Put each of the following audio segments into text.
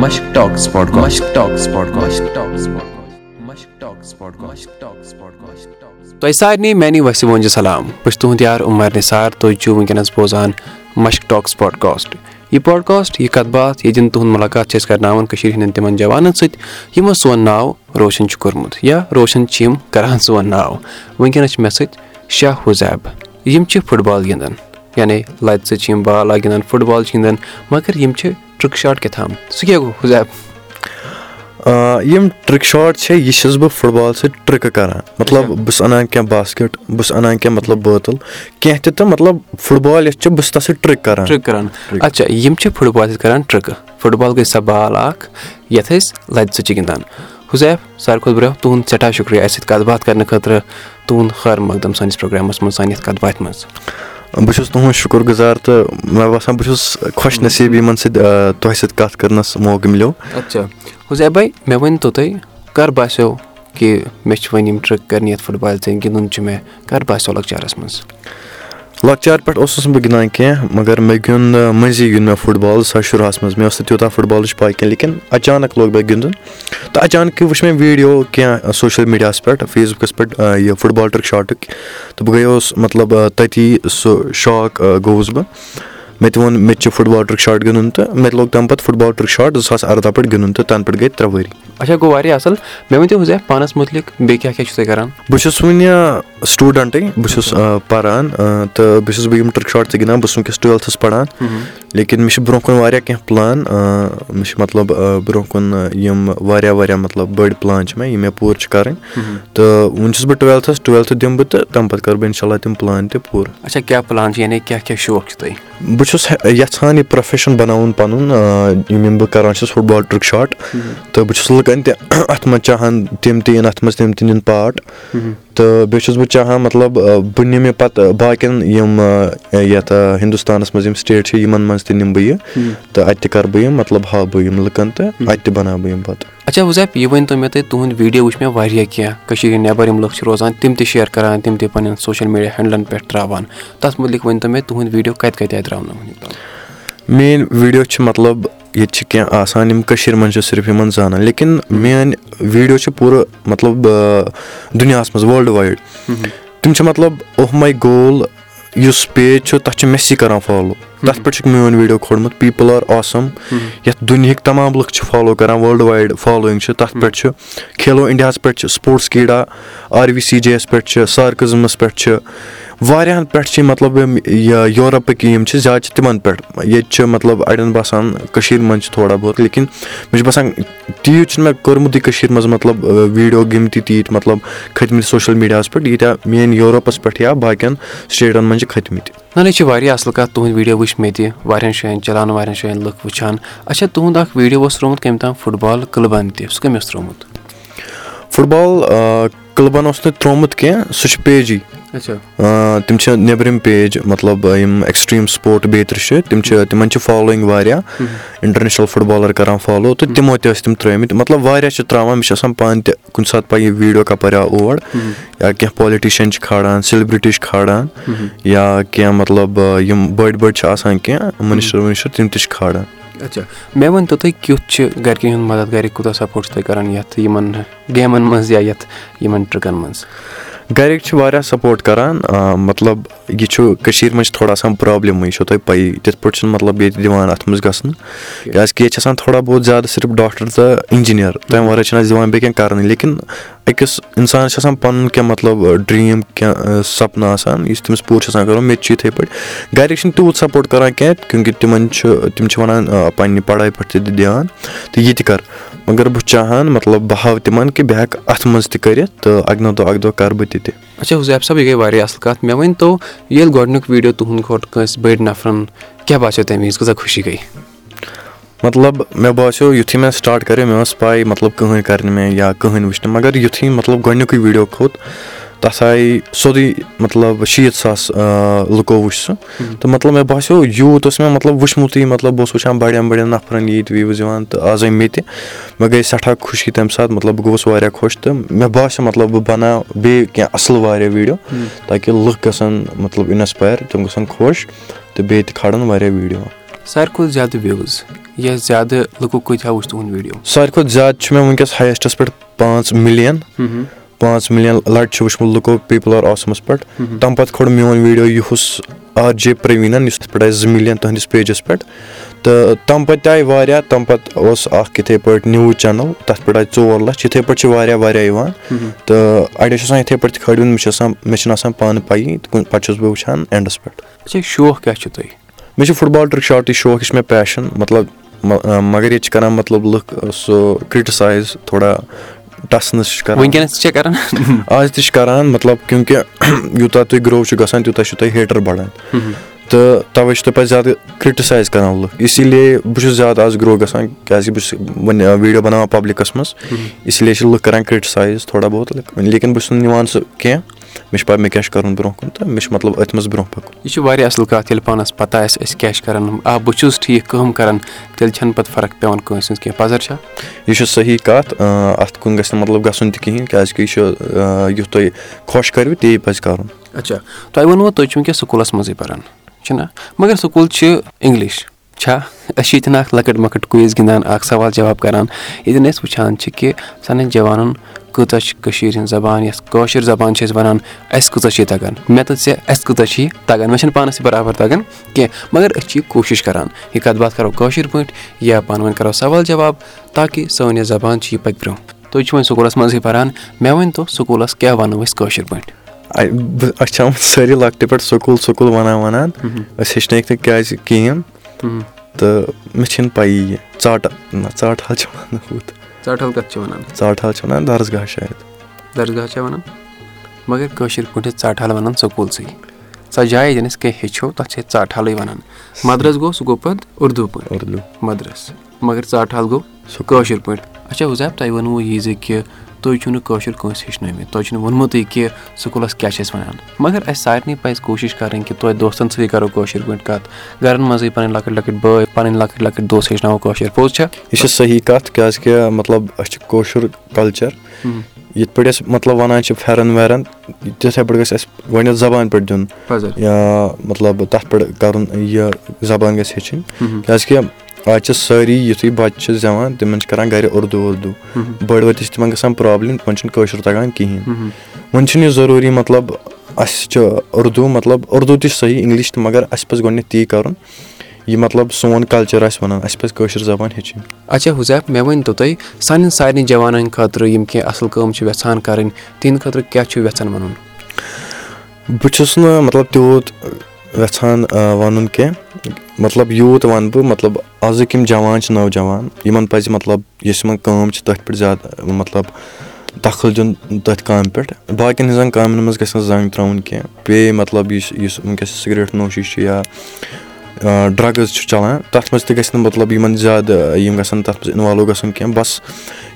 مشک ٹاکس پاڈ مشک ٹاکس پاڈ مشک ٹاکس پاڈ تۄہہِ سارنٕے میانہِ وسہِ وۄنۍ سلام۔ بہٕ چھُس تُہُنٛد یار عمر نثار تُہۍ چھِو وٕنکیٚنس بوزان مشک ٹاکس پاڈکاسٹ یہِ پاڈکاسٹ یہِ کتھ باتھ ییٚتٮ۪ن تُہُنٛد مُلاقات چھِ أسۍ کرناوان کٔشیٖر ہٕنٛدٮ۪ن تِمن جوانن سۭتۍ یِمو سون ناو روشن چھُ کوٚرمُت یا روشن چھِ یِم کران سون ناو۔ وٕنکیٚنس چھِ مےٚ سۭتۍ شاہ حُزیب۔ یِم چھِ فٹ بال گِنٛدان یعنی لَتہِ سۭتۍ چھِ یِم بال اکھ گِنٛدان فٹ بال چھِ گِنٛدان مگر یِم چھِ ٹرک شاٹ کیٛاہ تھام۔ سُہ کیٛاہ گوٚو حُزیب یِم ٹرک شاٹ چھِ یہِ چھُس بہٕ فُٹ بال سۭتۍ ٹرکہٕ کران۔ مطلب بہٕ چھُس اَنان کیٚنٛہہ باسکٹ بہٕ چھُس اَنان کیٚنٛہہ مطلب بٲتل کیٚنٛہہ تہِ تہٕ مطلب فُٹ بال یۄس چھِ بہٕ چھُس تَتھ سۭتۍ ٹرک کران۔ ٹرک کران۔ اچھا یِم چھِ فٹ بال سۭتۍ کران ٹرکہٕ فٹ بال گٔے سۄ بال اکھ یَتھ أسۍ لَتہِ سۭتۍ چھِ گِنٛدان۔ حُزیف ساروی کھۄتہٕ برونٛہہ تُہُنٛد سٮ۪ٹھاہ شُکرِیا اَسہِ سۭتۍ کَتھ باتھ کرنہٕ خٲطرٕ تُہُنٛد خٲر مقدم سٲنِس پروگرامَس منٛز سانہِ یَتھ کَتھ باتھِ منٛز بہٕ چھُس تُہُنٛد شُکُر گُزار تہٕ مےٚ باسان بہٕ چھُس خۄش نصیٖب یِمن سۭتۍ تۄہہِ سۭتۍ کَتھ کرنَس موقعہٕ مِلیو حُزیف بھاے مےٚ ؤنۍتو تُہۍ کر باسیٚو کہِ مےٚ چھِ وۄنۍ یِم ٹرٛک کَرنہِ یَتھ فُٹ بالہِ سۭتۍ گِنٛدُن چھُ مےٚ کر باسیٚو لۄکچارَس منٛز لۄکچار پٮ۪ٹھ اوسُس نہٕ بہٕ گِنٛدان کینٛہہ مگر مےٚ گیُنٛد مٔنٛزی گیُنٛد مےٚ فُٹ بال زٕ ساس شُراہَس منٛز مےٚ ٲس نہٕ تیوٗتاہ فُٹ بالٕچ پاے کینٛہہ لیکِن اچانک لوگ مےٚ گِنٛدُن تہٕ اچانکٕے وٕچھ مےٚ ویٖڈیو کینٛہہ سوشَل میٖڈیاہَس پٮ۪ٹھ فیس بُکَس پٮ۪ٹھ یہِ فُٹ بال ٹرٛک شاٹٕکۍ تہٕ بہٕ گٔیوس مطلب تٔتی سُہ شاک گوٚوُس بہٕ مےٚ تہِ ووٚن مےٚ تہِ چھُ فُٹ بال ٹرٛک شاٹ گِنٛدُن تہٕ مےٚ تہِ لوگ تَمہِ پَتہٕ فُٹ بال ٹرٛک شاٹ زٕ ساس اَرداہ پٮ۪ٹھ گِنٛدُن تہٕ تَنہٕ پٮ۪ٹھ گٔے ترٛےٚ ؤری۔ اچھا گوٚو واریاہ اَصٕل۔ مےٚ ؤنۍ تو حُزیف پانَس مُتعلِق بیٚیہِ کیاہ کیاہ چھِو تُہۍ کران؟ بہٕ چھُس وُنہِ سٹوٗڈنٛٹٕے بہٕ چھُس پَران تہٕ بیٚیہِ چھُس بہٕ یِم ٹرٛک شاٹ تہِ گِنٛدان بہٕ چھُس وٕنکیٚس ٹُویلتھَس پَران۔ لیکِن مےٚ چھِ برونٛہہ کُن واریاہ کینٛہہ پٕلان مےٚ چھِ مطلب برونٛہہ کُن یِم واریاہ واریاہ مطلب بٔڑۍ پٕلان چھِ مےٚ یِم مےٚ پوٗرٕ چھِ کَرٕنۍ۔ تہٕ وٕنہِ چھُس بہٕ ٹُویلتھَس ٹُویلتھٕ دِمہٕ بہٕ تہٕ تَمہِ پَتہٕ کَرٕ بہٕ اِنشاء اللہ تِم پٕلان تہِ پوٗرٕ۔ اچھا کیاہ پٕلان چھِ؟ یعنی کیاہ کیاہ شوق چھُ تۄہہِ؟ بہٕ چھُس یَژھان یہِ پروفیشن بَناوُن پَنُن یِم بہٕ کران چھُس فُٹ بال ٹرٛک شاٹ تہٕ بہٕ چھُس لُکن تہِ اَتھ منٛز چاہان تِم تہِ یِن اَتھ منٛز تِم تہِ نِن پاٹ تہٕ بیٚیہِ چھُس بہٕ چاہان مطلب بہٕ نِمہٕ پَتہٕ باقین یِم یَتھ ہِندُستانَس منٛز یِم سِٹیٹ چھِ یِمن منٛز تہِ نِمہٕ بہٕ یہِ تہٕ اَتہِ تہِ کرٕ بہٕ یِم مطلب ہاو بہٕ یِم لُکن تہٕ اَتہِ تہِ بَناو بہٕ یِم پَتہٕ۔ اچھا حُزیف یہِ ؤنۍ تو مےٚ تُہۍ تُہُنٛد ویٖڈیو وٕچھ مےٚ واریاہ کینٛہہ۔ کٔشیٖر ہِنٛدۍ نٮ۪بر یِم لُکھ چھِ روزان تِم تہِ شِیر کران تِم تہِ پَنٕنٮ۪ن سوشَل میٖڈیا ہینڈلَن پٮ۪ٹھ ترٛاوان۔ تَتھ مُتعلِق ؤنۍ تو مےٚ تُہُنٛد ویٖڈیو کَتہِ کَتہِ آیہِ ترٛاونہٕ وٕنیُک تام؟ میٲنۍ ویٖڈیو چھِ مطلب ییٚتہِ چھِ کینٛہہ آسان یِم کٔشیٖر منٛز چھِ صرف یِمن زانان لیکِن میٲنۍ ویٖڈیو چھِ پوٗرٕ مطلب دُنیاہَس منٛز وٲلڈٕ وایڈ تِم چھِ مطلب اوہ ماے گول یُس پیج چھُ تَتھ چھُ میٚسی کران فالو تَتھ پٮ۪ٹھ چھُکھ میون ویٖڈیو کھوٗلمُت پیٖپٕل آر آسم یَتھ دُنہِکۍ تمام لُکھ چھِ فالو کران وٲلڈٕ وایڈ فالویِنٛگ چھِ تَتھ پٮ۪ٹھ چھُ کھیلو اِنڈیاہَس پٮ۪ٹھ چھِ سپوٹٕس کیٖڈا آر وی سی جے یَس پٮ۪ٹھ چھِ سارکٕزمَس پٮ۪ٹھ چھِ۔ واریاہَن پٮ۪ٹھ چھِ مطلب یِم یوٗرَپٕکۍ یِم چھِ زیادٕ چھِ تِمن پٮ۪ٹھ ییٚتہِ چھِ مطلب اَڑٮ۪ن باسان کٔشیٖر منٛز چھِ تھوڑا بہت لیکِن مےٚ چھُ باسان تیٖژ چھُنہٕ مےٚ کوٚرمُتٕے کٔشیٖر منٛز مطلب ویٖڈیو گٔمتی تیٖتۍ مطلب کھٔتمٕتۍ سوشَل میٖڈیاہَس پٮ۪ٹھ ییٖتیٛاہ میٲنۍ یوٗرپَس پٮ۪ٹھ یا باقین سِٹیٹَن منٛز چھِ کھٔتمٕتۍ نہ نہ یہِ چھِ واریاہ اَصٕل کَتھ تُہُنٛد ویٖڈیو وٕچھ مےٚ تہِ واریاہن جایَن چَلاوان واریاہن جایَن لُکھ وٕچھان اچھا تُہُنٛد اکھ ویٖڈیو اوس ترٛوومُت کٔمۍ تام فُٹ بال کٕلبَن تہِ سُہ کٔمۍ اوس ترٛوومُت فُٹ بال کٕلبَن اوس نہٕ ترٛوومُت کینٛہہ سُہ چھُ پیجی تِم چھِ نیٚبرِم پیج مطلب یِم ایٚکٕسٹریٖم سپوٹ بیترِ چھِ تِم چھِ تِمن چھِ فالویِنٛگ واریاہ اِنٹرنیشنَل فُٹ بالر کران فالو تہٕ تِمو تہِ ٲسۍ تِم ترٲمٕتۍ مطلب واریاہ چھِ تراوان مےٚ چھِ آسان پانہٕ تہِ کُنہِ ساتہٕ پَے یہِ ویٖڈیو کَپٲرۍ آو اور یا کیٚنٛہہ پالِٹِشَن چھِ کھالان سیلبرٹی چھِ کھالان یا کیٚنٛہہ مطلب یِم بٔڑۍ بٔڑۍ چھِ آسان کیٚنٛہہ مٔنِسٹر ؤنِسٹر تِم تہِ چھِ کھالان اچھا مےٚ ؤنۍ تو تُہۍ کیُتھ چھُ گرِکٮ۪ن ہُنٛد مدد گرِکۍ کوٗتاہ سَپوٹ چھِ تُہۍ کران یَتھ یِمن گیمَن منٛز یا یَتھ یِمن ٹرٛکَن منٛز؟ گرِکۍ چھِ واریاہ سپوٹ کران مطلب یہِ چھُ کٔشیٖر منٛز چھِ تھوڑا آسان پرابلِمٕے یہِ چھو تۄہہِ پَیی تِتھ پٲٹھۍ چھُنہٕ مطلب ییٚتہِ دِوان اَتھ منٛز گژھنہٕ کیازِ کہِ ییٚتہِ چھِ آسان تھوڑا بہت زیادٕ صرف ڈاکٹر تہٕ اِنجیٖنیر تَمہِ وَرٲے چھِنہٕ اَسہِ دِوان بیٚیہِ کینٛہہ کَرنہٕ لیکِن أکِس اِنسانَس چھِ آسان پَنُن کینٛہہ مطلب ڈرٛیٖم کینٛہہ سَپنہٕ آسان یُس تٔمِس پوٗرٕ چھُ آسان کَرُن مےٚ تہِ چھُ یِتھٕے پٲٹھۍ۔ گرِکۍ چھِنہٕ تیوٗت سَپوٹ کران کینٛہہ کیوں کہِ تِمن چھُ تِم چھِ وَنان پَنٕنہِ پٮ۪ٹھ تہِ دِ دیان تہٕ یہِ تہِ کر۔ مَگر بہٕ چاہان مطلب بہٕ ہاوٕ تِمن کہِ بہٕ ہٮ۪کہٕ اَتھ منٛز تہِ کٔرِتھ تہٕ اَکہِ دۄہ اَکہِ دۄہ کرٕ بہٕ تہِ تہِ۔ اچھا حُزیف صٲب یہِ گٔے واریاہ اَصٕل کَتھ۔ مےٚ ؤنۍ تو ییٚلہِ گۄڈٕنیُک ویٖڈیو تُہُنٛد کھۄتہٕ کٲنٛسہِ بٔڑۍ نَفرَن کیاہ باسیٚو تَمہِ وِزِ؟ کۭژاہ خوشی گٔے؟ مطلب مےٚ باسیٚو یِتھُے مےٚ سٹاٹ کَریو مےٚ ٲس پاے مطلب کٕہٕنۍ کَرِ نہٕ مےٚ یا کٕہٕنۍ وٕچھِ نہٕ مگر یِتھُے مطلب گۄڈنیُکُے ویٖڈیو کھوٚت تَتھ آیہِ سیوٚدُے مطلب شیٖتھ ساس لُکو وٕچھ سُہ تہٕ مطلب مےٚ باسیٚو یوٗت اوس مےٚ مطلب وٕچھمُتٕے مطلب بہٕ اوسُس وٕچھان بَڑٮ۪ن بَڑٮ۪ن نَفرَن ییٖتۍ وِوٕز یِوان تہٕ آز آے مےٚ تہِ مےٚ گٔے سٮ۪ٹھاہ خوشی تَمہِ ساتہٕ مطلب بہٕ گوٚوُس واریاہ خۄش تہٕ مےٚ باسیٚو مطلب بہٕ بَناو بیٚیہِ کینٛہہ اَصٕل واریاہ ویٖڈیو۔ تاکہِ لُکھ گژھن مطلب اِنَسپایر تِم گژھن خۄش تہٕ بیٚیہِ تہِ کھالن واریاہ ویٖڈیو۔ ساروی کھۄتہٕ زیادٕ وِوٕز یا زیادٕ لُکو کۭتیاہ وٕچھ تُہُنٛد ویٖڈیو؟ ساروی کھۄتہٕ زیادٕ چھُ مےٚ وٕنکیٚس ہایسٹَس پٮ۪ٹھ پانٛژھ مِلیَن پانٛژھ مِلیَن لَٹہِ چھُ وٕچھمُت لُکو پیٖپٕل آر آسمَس پٮ۪ٹھ. تَمہِ پَتہٕ کھوٚر میون ویٖڈیو یِہُس آر جے پرٛویٖنَن یُس تَتھ پٮ۪ٹھ آسہِ زٕ مِلیَن تٕہٕنٛدِس پیجَس پٮ۪ٹھ. تہٕ تَمہِ پَتہٕ تہِ آیہِ واریاہ تَمہِ پَتہٕ اوس اَکھ یِتھَے پٲٹھۍ نِوٕز چَنَل تَتھ پٮ۪ٹھ آے ژور لَچھ یِتھَے پٲٹھۍ چھِ واریاہ واریاہ یِوان. تہٕ اَڑیو چھِ آسان یِتھَے پٲٹھۍ تہِ کھٲلۍمٕتۍ مےٚ چھِ آسان مےٚ چھِنہٕ آسان پانہٕ پَیی پَتہٕ چھُس بہٕ وٕچھان اٮ۪نٛڈَس پٮ۪ٹھ. اچھا شوق کیاہ چھُ تۄہہِ؟ مےٚ چھُ فُٹ بال ٹرٛک شاٹٕے شوق یہِ چھُ مےٚ پیشَن مطلب مگر ییٚتہِ چھِ کَران مطلب لُکھ سُہ کِرٛٹِسایز تھوڑا ٹَسنَس چھِ کَران. وٕنکیٚنَس چھےٚ کَران؟ آز تہِ چھِ کَران مطلب کیونکہِ یوٗتاہ تُہۍ گرٛو چھُ گژھان تیوٗتاہ چھُو تۄہہِ ہیٹَر بَڑان تہٕ تَوَے چھِ تۄہہِ پَتہٕ زیادٕ کِرٛٹِسایز کَران لُکھ اِسی لیے بہٕ چھُس زیادٕ آز گرٛو گژھان کیٛازِکہِ بہٕ چھُس وۄنۍ ویٖڈیو بَناوان پَبلِکَس منٛز اسی لیے چھِ لُکھ کَران کِرٛٹِسایز تھوڑا بہت لیکِن بہٕ چھُس نہٕ نِوان سُہ کینٛہہ مےٚ چھِ پَے مےٚ کیاہ چھُ کَرُن برونٛہہ کُن تہٕ مےٚ چھُ مطلب أتھۍ منٛز برونٛہہ پَکُن یہِ چھِ واریاہ اَصٕل کَتھ ییٚلہِ پانَس پَتہ آسہِ أسۍ کیاہ چھِ کَران آ بہٕ چھُس ٹھیٖک کٲم کَران تیٚلہِ چھَنہٕ پَتہٕ فرق پیٚوان کٲنٛسہِ ہٕنٛز کینٛہہ پَزر چھا یہِ چھُ صحیح کَتھ اَتھ کُن گژھِ نہٕ مطلب گژھُن تہِ کِہیٖنۍ کیٛازِکہِ یہِ چھُ یُتھ تۄہہِ خۄش کَرِوٕ تی پَزِ کَرُن اچھا تۄہہِ ووٚنوُ تُہۍ چھِو وٕنکیٚس سکوٗلَس منٛزٕے پَران چھُنہ مگر سکوٗل چھِ اِنٛگلِش۔ چھا أسۍ چھِ ییٚتٮ۪ن اَکھ لۄکٕٹ مۄکٕٹ کُیِز گِنٛدان اَکھ سوال جواب کَران۔ ییٚتٮ۪ن أسۍ وٕچھان چھِ کہِ سانٮ۪ن جوانَن کۭژاہ چھِ کٔشیٖرِ ہِنٛز زبان یۄس کٲشِر زبان چھِ أسۍ وَنان اَسہِ کۭژاہ چھِ یہِ تَگان۔ مےٚ تہٕ ژےٚ اَسہِ کۭژاہ چھِ یہِ تَگان مےٚ چھَنہٕ پانَس برابر تَگان کینٛہہ مگر أسۍ چھِ یہِ کوٗشِش کَران۔ یہِ کَتھ باتھ کَرو کٲشِر پٲٹھۍ یا پانہٕ ؤنۍ کَرو سوال جواب تاکہِ سٲنۍ یۄس زبان چھِ یہِ پَکہِ برونٛہہ تُہۍ چھِو وۄنۍ سکوٗلَس منٛزٕے پَران مےٚ ؤنۍتو سکوٗلَس کیٛاہ وَنو أسۍ کٲشِر پٲٹھۍ أسۍ چھِ آمٕتۍ سٲری لۄکٹہِ پٮ۪ٹھ سکوٗل سکوٗل وَنان وَنان أسۍ ہیٚچھنٲیِکھ نہٕ کیٛازِ کِہیٖنۍ تہٕ مےٚ چھِنہٕ پَیی ژاٹہٕ نہ ژاٹہٕ حال چھِ وَنان ہُتھ ژاٹہٕ حال کَتھ چھِ وَنان ژاٹہٕ حال چھِ وَنان درسگاہ شاید درسگاہ چھا وَنان مگر کٲشِر پٲٹھۍ چھِ ژاٹہٕ حال وَنان سکوٗلسٕے سۄ جاے ییٚتٮ۪ن أسۍ کینٛہہ ہیٚچھو تَتھ چھِ أسۍ ژاٹہٕ حالٕے وَنان مَدرَس گوٚو سُہ گوٚو پَتہٕ اُردو پٲٹھۍ اُردو مَدرَس مگر ژاٹہٕ حال گوٚو سُہ کٲشِر پٲٹھۍ اچھا حُزیب تۄہہِ ووٚنوُ یہِ زِ کہِ تُہۍ چھُو نہٕ کٲشُر کٲنٛسہِ ہیٚچھنٲومٕتۍ۔ تۄہہِ چھُ نہٕ ووٚنمُتٕے کہِ سکوٗلَس کیاہ چھِ أسۍ وَنان۔ مگر اَسہِ سارنٕے پَزِ کوٗشِش کَرٕنۍ کہِ توتہِ دوستَن سۭتۍ کَرو کٲشِر پٲٹھۍ کَتھ۔ گَرَن منٛزٕے پَنٕنۍ لۄکٕٹۍ لۄکٕٹۍ بٲے پَنٕنۍ لۄکٕٹۍ لۄکٕٹۍ دوس ہیٚچھناوو کٲشِر پوٚز چھا؟ یہِ چھِ صحیح کَتھ کیٛازِکہِ مطلب اَسہِ چھِ کٲشُر کَلچَر۔ یِتھ پٲٹھۍ أسۍ مطلب وَنان چھِ پھٮ۪رَن وٮ۪رَن تِتھَے پٲٹھۍ گژھِ اَسہِ گۄڈنٮ۪تھ زبانہِ پٮ۪ٹھ دیُن۔ یا مطلب تَتھ پٮ۪ٹھ کَرُن یہِ زبان گژھِ ہیٚچھِنۍ۔ کیٛازِکہِ آز چھِ سٲری یُتھُے بَچہِ چھِ زٮ۪وان تِمَن چھِ کَران گَرِ اُردو وُردو بٔڑۍ وٲتۍ چھِ تِمَن گژھان پرٛابلِم تِمَن چھُنہٕ کٲشُر تَگان کِہیٖنۍ۔ وۄنۍ چھُنہٕ یہِ ضروٗری مطلب اَسہِ چھُ اُردو مطلب اُردو تہِ چھِ صحیح اِنٛگلِش تہِ مگر اَسہِ پَزِ گۄڈنٮ۪تھ تی کَرُن۔ یہِ مطلب سون کَلچَر آسہِ وَنان اَسہِ پَزِ کٲشِر زبان ہیٚچھِنۍ۔ اچھا حُزیف مےٚ ؤنۍتو تُہۍ سانٮ۪ن سارنٕے جوانَن خٲطرٕ یِم کینٛہہ اَصٕل کٲم چھِ یَژھان کَرٕنۍ تِہِنٛدِ خٲطرٕ کیاہ چھُو یَژھان وَنُن؟ بہٕ چھُس نہٕ مطلب تیوٗت یژھان وَنُن کینٛہہ مطلب یوٗت وَنہٕ بہٕ مطلب آزٕکۍ یِم جوان چھِ نوجوان، یِمَن پَزِ مطلب یۄس یِمَن کٲم چھِ تٔتھۍ پٮ۪ٹھ زیادٕ مطلب دخل دیُن تٔتھۍ کامہِ پٮ۪ٹھ۔ باقیَن ہِنٛزَن کامٮ۪ن منٛز گژھِ نہٕ زنٛگ ترٛاوُن کینٛہہ۔ بیٚیہِ مطلب یُس یُس وٕنکیٚس سِگریٹ نوشی چھِ یا ڈرٛگٕز چھُ چَلان تَتھ منٛز تہِ گژھِ نہٕ مطلب یِمَن زیادٕ، یِم گژھن تَتھ منٛز اِنوالو گژھُن کینٛہہ۔ بَس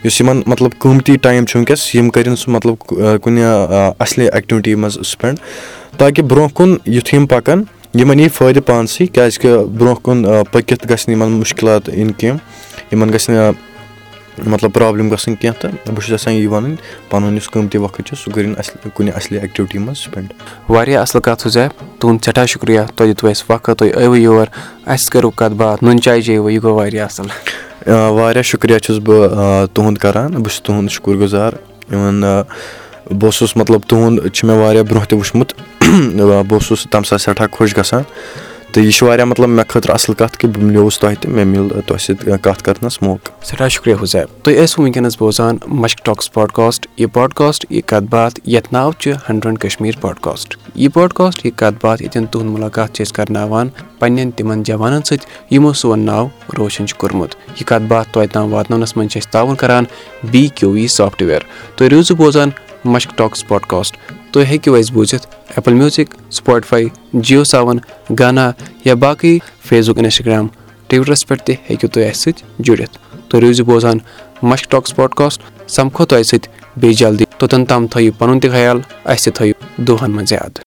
یُس یِمَن مطلب قۭمتی ٹایم چھُ وٕنکیٚس یِم کٔرِنۍ سُہ مطلب کُنہِ اَصلہِ ایٚکٹِوِٹی منٛز سپٮ۪نٛڈ تاکہِ برونٛہہ کُن یُتھُے یِم پَکَن، یِمَن یی فٲیدٕ پانسٕے۔ کیٛازِکہِ برونٛہہ کُن پٔکِتھ گژھِ نہٕ یِمَن مُشکِلات یِنۍ کینٛہہ۔ یِمَن گژھِ نہٕ مطلب پرٛابلِم گژھٕنۍ کینٛہہ تہٕ بہٕ چھُس یَژھان یی وَنٕنۍ پَنُن یُس قۭمتی وقت چھُ سُہ کٔرِنۍ اَسہِ کُنہِ اَصلہِ ایٚکٹِوِٹی منٛز سپٮ۪نٛڈ واریاہ اَصٕل کَتھ حُزیف تُہُنٛد سٮ۪ٹھاہ شُکریہ تۄہہِ دِتوٕ اَسہِ وقت تُہۍ ٲوٕ یور اَسہِ کٔرٕو کَتھ باتھ نُن چاے چیٚیوٕ یہِ گوٚو واریاہ اَصٕل۔ واریاہ شُکریہ چھُس بہٕ تُہُنٛد کَران بہٕ چھُس تُہُنٛد شُکُر گُزار اِوٕن بہٕ اوسُس مطلب تُہُنٛد چھُ مےٚ واریاہ برونٛہہ تہِ وٕچھمُت بہٕ اوسُس تَمہِ ساتہٕ سٮ۪ٹھاہ خۄش گژھان۔ تہٕ یہِ چھُ واریاہ مطلب مےٚ خٲطرٕ اَصٕل کَتھ کہِ بہٕ مِلیوُس تۄہہِ تہِ مےٚ مِل تۄہہِ سۭتۍ کَتھ کَرنَس موقعہٕ سٮ۪ٹھاہ شُکریہ حُزیف تُہۍ ٲسوٕ وٕنکیٚنَس بوزان مَشک ٹاکٕس پاڈکاسٹ یہِ پاڈکاسٹ یہِ کَتھ باتھ یَتھ ناو چھُ ہنٛڈرنٛڈ کَشمیٖر پاڈکاسٹ یہِ پاڈکاسٹ یہِ کَتھ باتھ ییٚتٮ۪ن تُہُنٛد مُلاقات چھِ أسۍ کَرناوان پنٕنٮ۪ن تِمن جوانن سۭتۍ یِمو سون ناو روشَن چھُ کوٚرمُت یہِ کَتھ باتھ توتہِ تام واتناونَس منٛز چھِ أسۍ تعاوُن کَران بی کیوٗ وی سافٹوِیَر تُہۍ روٗزِو بوزان مَشک ٹاکٕس پاڈکاسٹ تُہۍ ہیٚکِو اَسہِ بوٗزِتھ Apple Music Spotify JioSaavn Gaana یا باقٕے فیس بُک اِنسٹاگرٛام ٹُوِٹرَس پٮ۪ٹھ تہِ ہیٚکِو تُہۍ اَسہِ سۭتۍ جُڑِتھ۔ تُہۍ روٗزِو بوزان مَشک ٹاکٕس پاڈکاسٹ سَمکھو تۄہہِ سۭتۍ بیٚیہِ جلدی۔ توٚتَن تام تھٲیِو پَنُن تہِ خیال اَسہِ تہِ تھٲیِو دۄہَن منٛز یاد